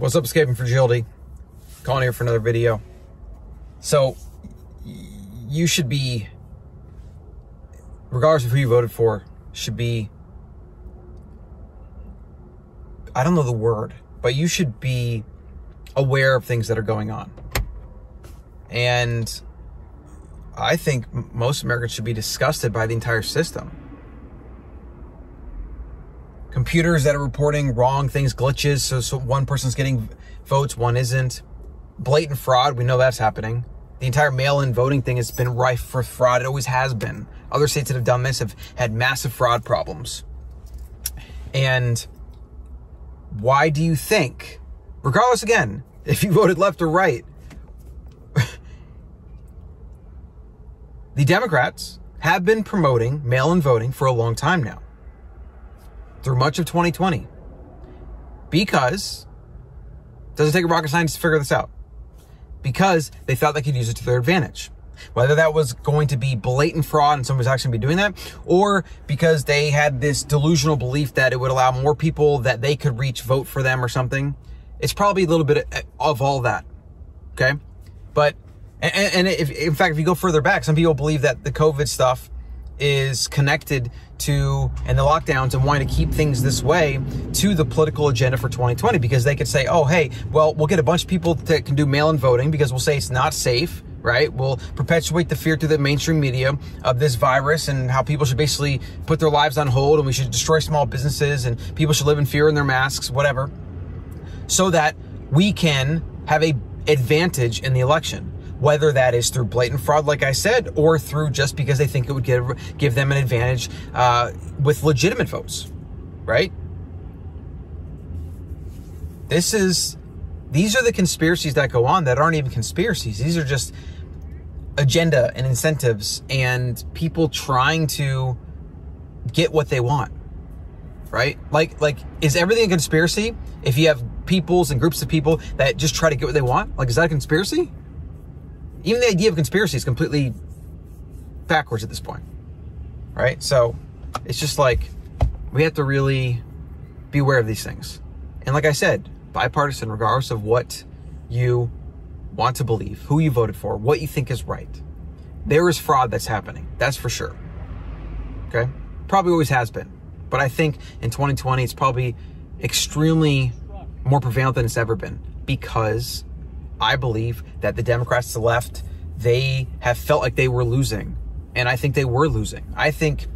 What's up, Escaping Fragility? Calling here for another video. So, you should be, regardless of who you voted for, should be, I don't know the word, but you should be aware of things that are going on. And I think most Americans should be disgusted by the entire system. Computers that are reporting wrong things, glitches, so, so one person's getting votes, one isn't. Blatant fraud, we know that's happening. The entire mail in voting thing has been rife for fraud. It always has been. Other states that have done this have had massive fraud problems. And why do you think, regardless again, if you voted left or right, the Democrats have been promoting mail in voting for a long time now, through much of 2020, because it doesn't take a rocket scientist to figure this out. Because they thought they could use it to their advantage. Whether that was going to be blatant fraud and someone actually be doing that, or because they had this delusional belief that it would allow more people that they could reach vote for them or something. It's probably a little bit of all that. Okay. But, and, and if, in fact, if you go further back, some people believe that the COVID stuff is connected to and the lockdowns and wanting to keep things this way to the political agenda for 2020 because they could say, oh, hey, well, we'll get a bunch of people that can do mail in voting because we'll say it's not safe, right? We'll perpetuate the fear through the mainstream media of this virus and how people should basically put their lives on hold and we should destroy small businesses and people should live in fear in their masks, whatever, so that we can have a advantage in the election whether that is through blatant fraud, like I said, or through just because they think it would give, give them an advantage uh, with legitimate votes, right? This is, these are the conspiracies that go on that aren't even conspiracies. These are just agenda and incentives and people trying to get what they want, right? Like, like, is everything a conspiracy if you have peoples and groups of people that just try to get what they want? Like, is that a conspiracy? Even the idea of conspiracy is completely backwards at this point, right? So it's just like we have to really be aware of these things. And like I said, bipartisan, regardless of what you want to believe, who you voted for, what you think is right. There is fraud that's happening. That's for sure. Okay? Probably always has been. But I think in 2020, it's probably extremely more prevalent than it's ever been because I believe that the Democrats, the left, they have felt like they were losing. And I think they were losing. I think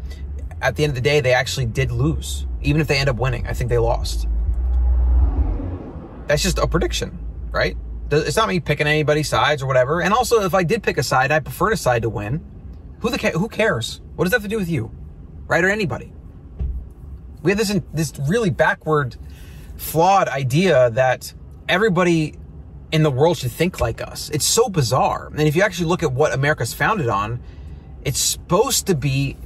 at the end of the day, they actually did lose. Even if they end up winning, I think they lost. That's just a prediction, right? It's not me picking anybody's sides or whatever. And also, if I did pick a side, I prefer a side to win. Who the who cares? What does that have to do with you, right? Or anybody? We have this this really backward, flawed idea that everybody in the world should think like us. It's so bizarre. And if you actually look at what America's founded on, it's supposed to be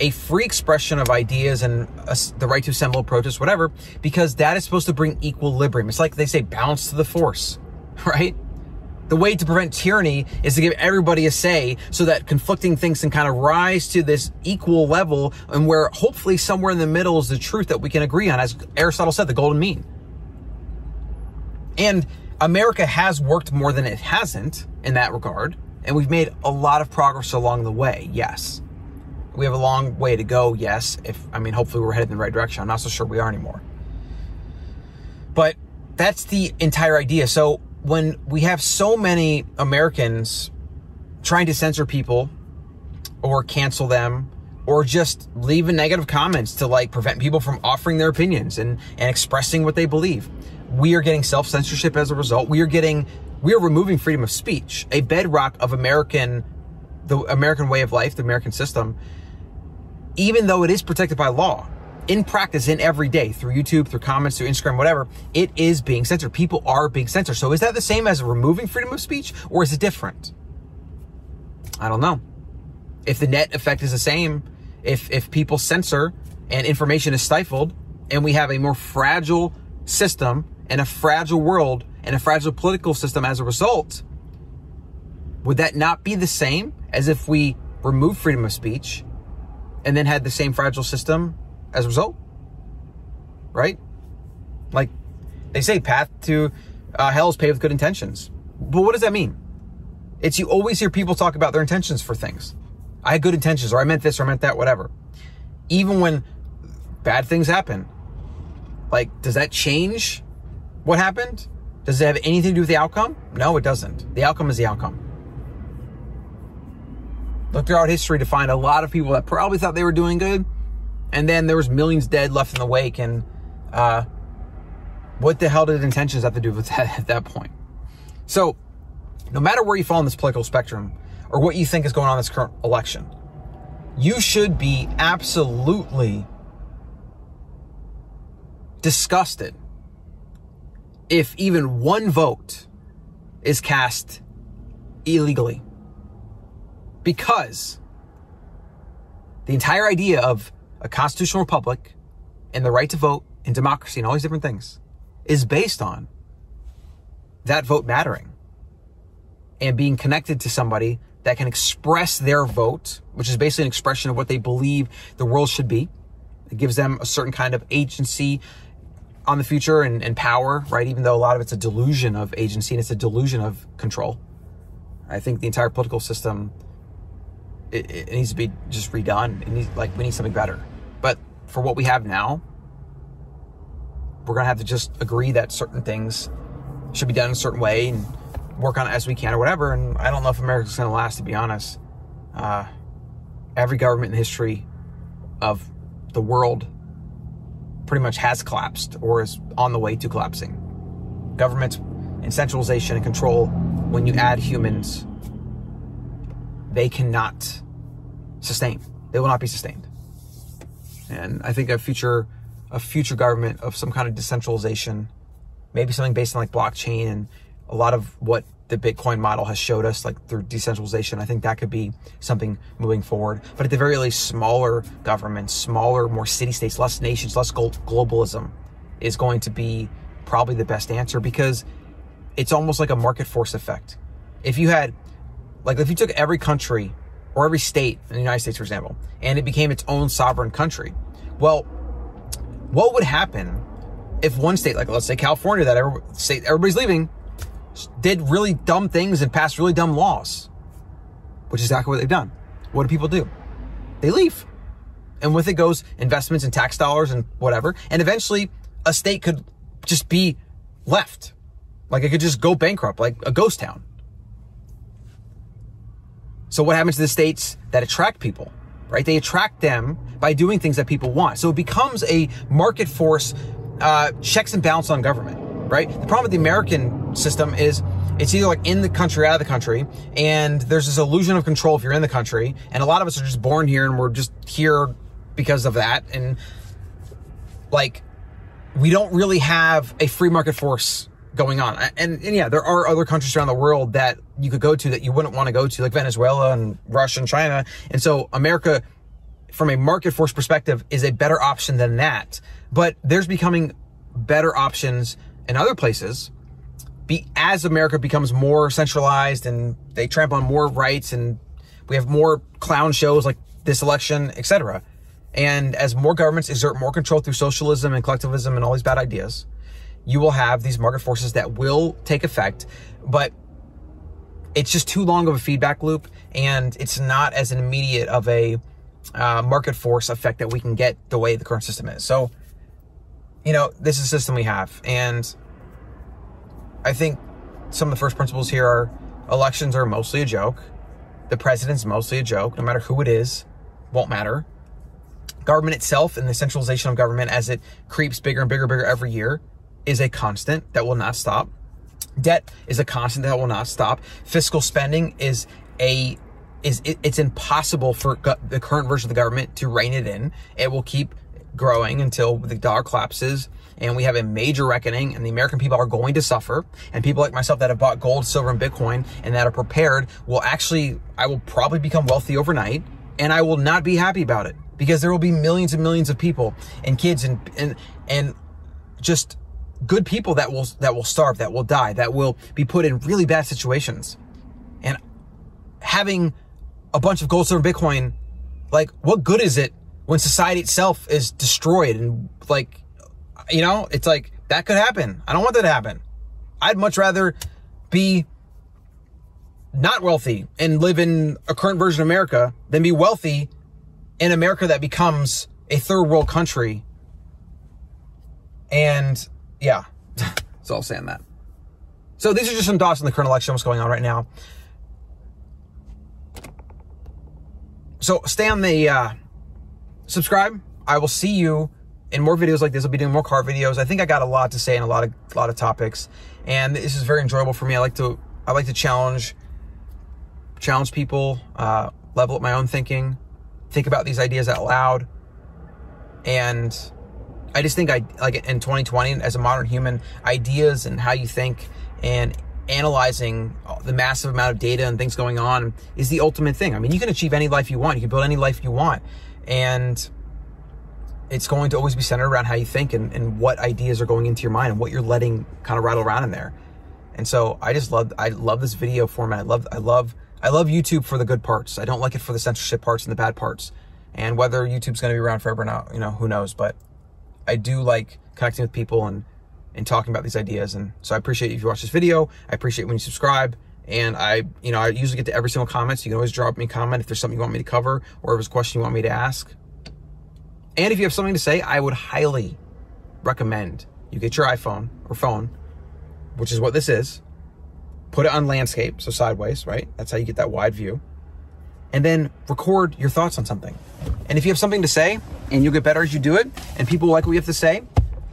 a free expression of ideas and uh, a, the right to assemble, protest, whatever, because that is supposed to bring equilibrium. It's like they say, balance to the force, right? The way to prevent tyranny is to give everybody a say so that conflicting things can kind of rise to this equal level and where hopefully somewhere in the middle is the truth that we can agree on. As Aristotle said, the golden mean. And America has worked more than it hasn't in that regard, and we've made a lot of progress along the way. Yes. We have a long way to go, yes. If I mean hopefully we're headed in the right direction. I'm not so sure we are anymore. But that's the entire idea. So when we have so many Americans trying to censor people or cancel them or just leaving negative comments to like prevent people from offering their opinions and, and expressing what they believe we are getting self censorship as a result. We are getting, we are removing freedom of speech, a bedrock of American, the American way of life, the American system, even though it is protected by law. In practice, in every day, through YouTube, through comments, through Instagram, whatever, it is being censored. People are being censored. So is that the same as removing freedom of speech or is it different? I don't know. If the net effect is the same, if, if people censor and information is stifled and we have a more fragile system and a fragile world and a fragile political system as a result, would that not be the same as if we removed freedom of speech and then had the same fragile system as a result? Right? Like, They say path to uh, hell is paved with good intentions. But what does that mean? It's you always hear people talk about their intentions for things. I had good intentions, or I meant this, or I meant that, whatever. Even when bad things happen, like, does that change what happened? Does it have anything to do with the outcome? No, it doesn't. The outcome is the outcome. Look throughout history to find a lot of people that probably thought they were doing good, and then there was millions dead left in the wake. And uh, what the hell did intentions have to do with that at that point? So, no matter where you fall on this political spectrum or what you think is going on in this current election, you should be absolutely disgusted if even one vote is cast illegally. Because the entire idea of a constitutional republic and the right to vote and democracy and all these different things is based on that vote mattering and being connected to somebody that can express their vote, which is basically an expression of what they believe the world should be. It gives them a certain kind of agency on the future and, and power, right? Even though a lot of it's a delusion of agency and it's a delusion of control. I think the entire political system it, it needs to be just redone. It needs like we need something better. But for what we have now, we're gonna have to just agree that certain things should be done a certain way and work on it as we can or whatever. And I don't know if America's gonna last, to be honest. Uh, every government in history of the world pretty much has collapsed or is on the way to collapsing. Governments and centralization and control, when you add humans, they cannot sustain. They will not be sustained. And I think a future a future government of some kind of decentralization, maybe something based on like blockchain and a lot of what the Bitcoin model has showed us, like through decentralization. I think that could be something moving forward. But at the very least, smaller governments, smaller, more city states, less nations, less globalism is going to be probably the best answer because it's almost like a market force effect. If you had, like, if you took every country or every state in the United States, for example, and it became its own sovereign country, well, what would happen if one state, like let's say California, that every, state everybody's leaving, did really dumb things and passed really dumb laws, which is exactly what they've done. What do people do? They leave. And with it goes investments and tax dollars and whatever. And eventually a state could just be left. Like it could just go bankrupt, like a ghost town. So what happens to the states that attract people? right? They attract them by doing things that people want. So it becomes a market force, uh, checks and balance on government, right? The problem with the American system is it's either like in the country, out of the country, and there's this illusion of control if you're in the country, and a lot of us are just born here and we're just here because of that, and like we don't really have a free market force going on. And, and, yeah, there are other countries around the world that you could go to that you wouldn't want to go to, like Venezuela and Russia and China. And so America, from a market force perspective, is a better option than that. But there's becoming better options in other places. Be, as America becomes more centralized and they trample on more rights and we have more clown shows like this election, etc. And as more governments exert more control through socialism and collectivism and all these bad ideas, you will have these market forces that will take effect, but it's just too long of a feedback loop and it's not as an immediate of a uh, market force effect that we can get the way the current system is. So, you know, this is the system we have. And I think some of the first principles here are elections are mostly a joke. The president's mostly a joke, no matter who it is, won't matter. Government itself and the centralization of government as it creeps bigger and bigger and bigger every year is a constant that will not stop. Debt is a constant that will not stop. Fiscal spending is a is it, it's impossible for go- the current version of the government to rein it in. It will keep growing until the dollar collapses and we have a major reckoning and the American people are going to suffer and people like myself that have bought gold, silver and Bitcoin and that are prepared will actually I will probably become wealthy overnight and I will not be happy about it because there will be millions and millions of people and kids and and and just good people that will that will starve, that will die, that will be put in really bad situations. And having a bunch of gold, silver, Bitcoin, like what good is it when society itself is destroyed and like you know, it's like That could happen. I don't want that to happen. I'd much rather be not wealthy and live in a current version of America than be wealthy in America that becomes a third world country. And yeah, it's all saying that. So these are just some thoughts on the current election, what's going on right now. So stay on the uh, subscribe. I will see you in more videos like this. I'll be doing more car videos. I think I got a lot to say and a lot of a lot of topics, and this is very enjoyable for me. I like to I like to challenge challenge people, uh, level up my own thinking, think about these ideas out loud, and I just think I like in 2020 as a modern human, ideas and how you think and analyzing the massive amount of data and things going on is the ultimate thing. I mean, you can achieve any life you want. You can build any life you want. And it's going to always be centered around how you think and, and what ideas are going into your mind and what you're letting kind of rattle around in there. And so I just love I love this video format. I love I love I love YouTube for the good parts. I don't like it for the censorship parts and the bad parts. And whether YouTube's going to be around forever or not, you know, who knows, but I do like connecting with people and and talking about these ideas. And so I appreciate if you watch this video. I appreciate when you subscribe. And I, you know, I usually get to every single comment. So you can always drop me a comment if there's something you want me to cover or if there's a question you want me to ask. And if you have something to say, I would highly recommend you get your iPhone or phone, which is what this is, put it on landscape, so sideways, right? That's how you get that wide view. And then record your thoughts on something. And if you have something to say and you'll get better as you do it, and people like what you have to say,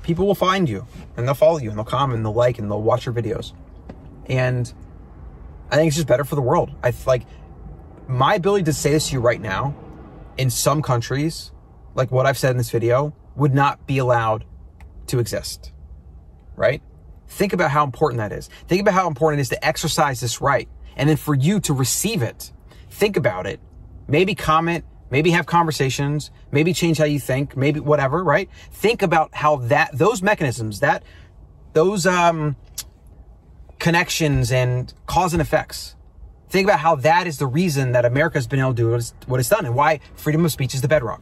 people will find you and they'll follow you and they'll comment and they'll like and they'll watch your videos. And I think it's just better for the world. I like my ability to say this to you right now in some countries like what I've said in this video, would not be allowed to exist. Right? Think about how important that is. Think about how important it is to exercise this right. And then for you to receive it, think about it. Maybe comment, maybe have conversations, maybe change how you think, maybe whatever, right? Think about how that, those mechanisms, that, those, um, connections and cause and effects. Think about how that is the reason that America has been able to do what it's done and why freedom of speech is the bedrock.